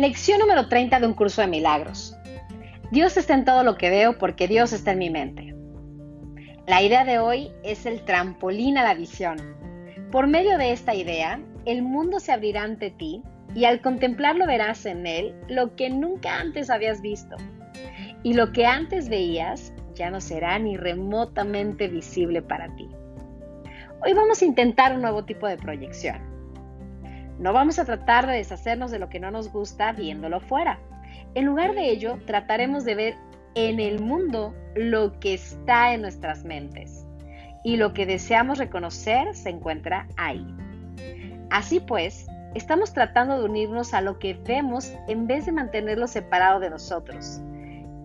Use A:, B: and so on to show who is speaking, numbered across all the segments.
A: Lección número 30 de un curso de milagros. Dios está en todo lo que veo porque Dios está en mi mente. La idea de hoy es el trampolín a la visión. Por medio de esta idea, el mundo se abrirá ante ti y al contemplarlo verás en él lo que nunca antes habías visto. Y lo que antes veías ya no será ni remotamente visible para ti. Hoy vamos a intentar un nuevo tipo de proyección. No vamos a tratar de deshacernos de lo que no nos gusta viéndolo fuera. En lugar de ello, trataremos de ver en el mundo lo que está en nuestras mentes. Y lo que deseamos reconocer se encuentra ahí. Así pues, estamos tratando de unirnos a lo que vemos en vez de mantenerlo separado de nosotros.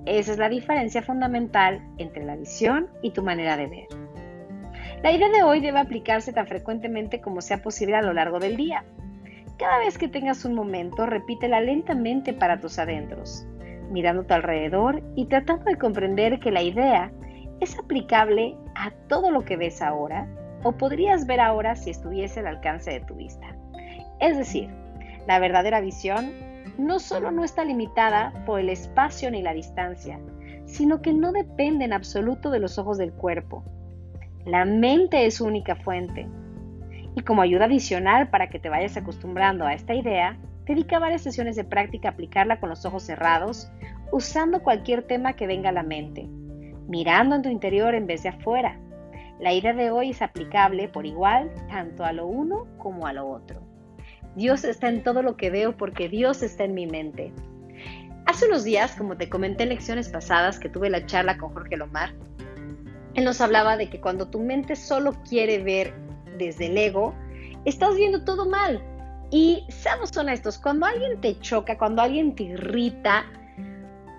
A: Esa es la diferencia fundamental entre la visión y tu manera de ver. La idea de hoy debe aplicarse tan frecuentemente como sea posible a lo largo del día. Cada vez que tengas un momento, repítela lentamente para tus adentros, tu alrededor y tratando de comprender que la idea es aplicable a todo lo que ves ahora o podrías ver ahora si estuviese al alcance de tu vista. Es decir, la verdadera visión no solo no está limitada por el espacio ni la distancia, sino que no depende en absoluto de los ojos del cuerpo. La mente es su única fuente y como ayuda adicional para que te vayas acostumbrando a esta idea, dedica varias sesiones de práctica a aplicarla con los ojos cerrados, usando cualquier tema que venga a la mente, mirando en tu interior en vez de afuera. La idea de hoy es aplicable por igual tanto a lo uno como a lo otro. Dios está en todo lo que veo porque Dios está en mi mente. Hace unos días, como te comenté en lecciones pasadas que tuve la charla con Jorge Lomar, él nos hablaba de que cuando tu mente solo quiere ver desde el ego, estás viendo todo mal. Y seamos honestos, cuando alguien te choca, cuando alguien te irrita,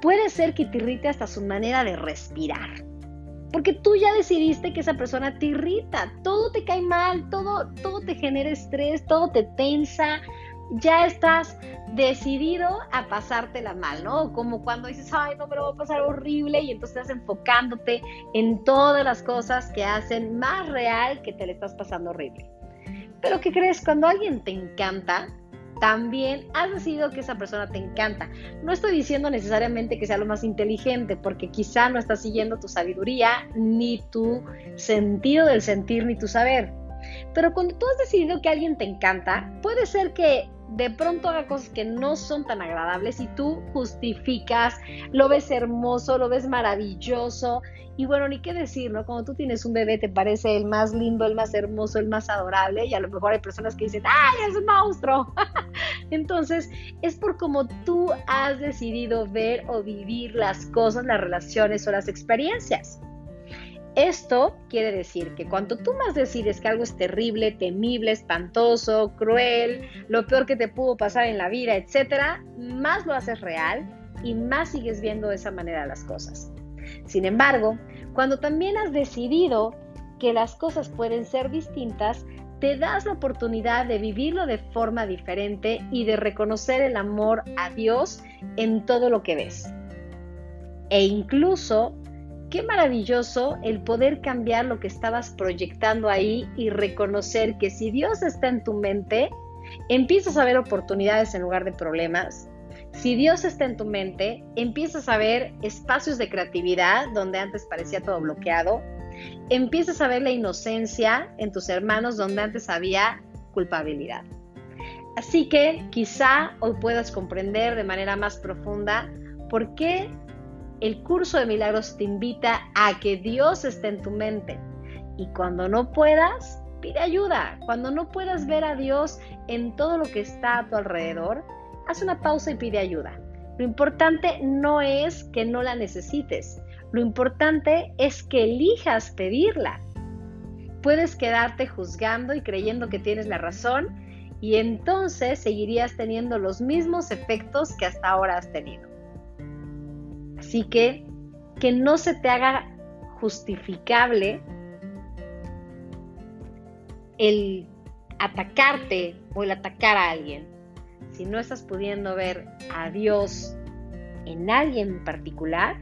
A: puede ser que te irrite hasta su manera de respirar. Porque tú ya decidiste que esa persona te irrita, todo te cae mal, todo, todo te genera estrés, todo te tensa, ya estás decidido a pasártela mal, ¿no? Como cuando dices, ay, no, me lo va a pasar horrible y entonces estás enfocándote en todas las cosas que hacen más real que te le estás pasando horrible. Pero ¿qué crees? Cuando alguien te encanta, también has decidido que esa persona te encanta. No estoy diciendo necesariamente que sea lo más inteligente, porque quizá no estás siguiendo tu sabiduría, ni tu sentido del sentir, ni tu saber. Pero cuando tú has decidido que alguien te encanta, puede ser que de pronto haga cosas que no son tan agradables y tú justificas, lo ves hermoso, lo ves maravilloso y bueno, ni qué decir, ¿no? Cuando tú tienes un bebé te parece el más lindo, el más hermoso, el más adorable y a lo mejor hay personas que dicen, ¡ay, es un monstruo! Entonces, es por cómo tú has decidido ver o vivir las cosas, las relaciones o las experiencias. Esto quiere decir que cuando tú más decides que algo es terrible, temible, espantoso, cruel, lo peor que te pudo pasar en la vida, etcétera, más lo haces real y más sigues viendo de esa manera las cosas. Sin embargo, cuando también has decidido que las cosas pueden ser distintas, te das la oportunidad de vivirlo de forma diferente y de reconocer el amor a Dios en todo lo que ves. E incluso Qué maravilloso el poder cambiar lo que estabas proyectando ahí y reconocer que si Dios está en tu mente, empiezas a ver oportunidades en lugar de problemas. Si Dios está en tu mente, empiezas a ver espacios de creatividad donde antes parecía todo bloqueado. Empiezas a ver la inocencia en tus hermanos donde antes había culpabilidad. Así que quizá hoy puedas comprender de manera más profunda por qué el curso de milagros te invita a que Dios esté en tu mente. Y cuando no puedas, pide ayuda. Cuando no puedas ver a Dios en todo lo que está a tu alrededor, haz una pausa y pide ayuda. Lo importante no es que no la necesites. Lo importante es que elijas pedirla. Puedes quedarte juzgando y creyendo que tienes la razón y entonces seguirías teniendo los mismos efectos que hasta ahora has tenido. Así que que no se te haga justificable el atacarte o el atacar a alguien. Si no estás pudiendo ver a Dios en alguien en particular,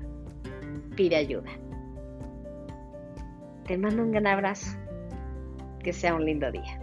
A: pide ayuda. Te mando un gran abrazo. Que sea un lindo día.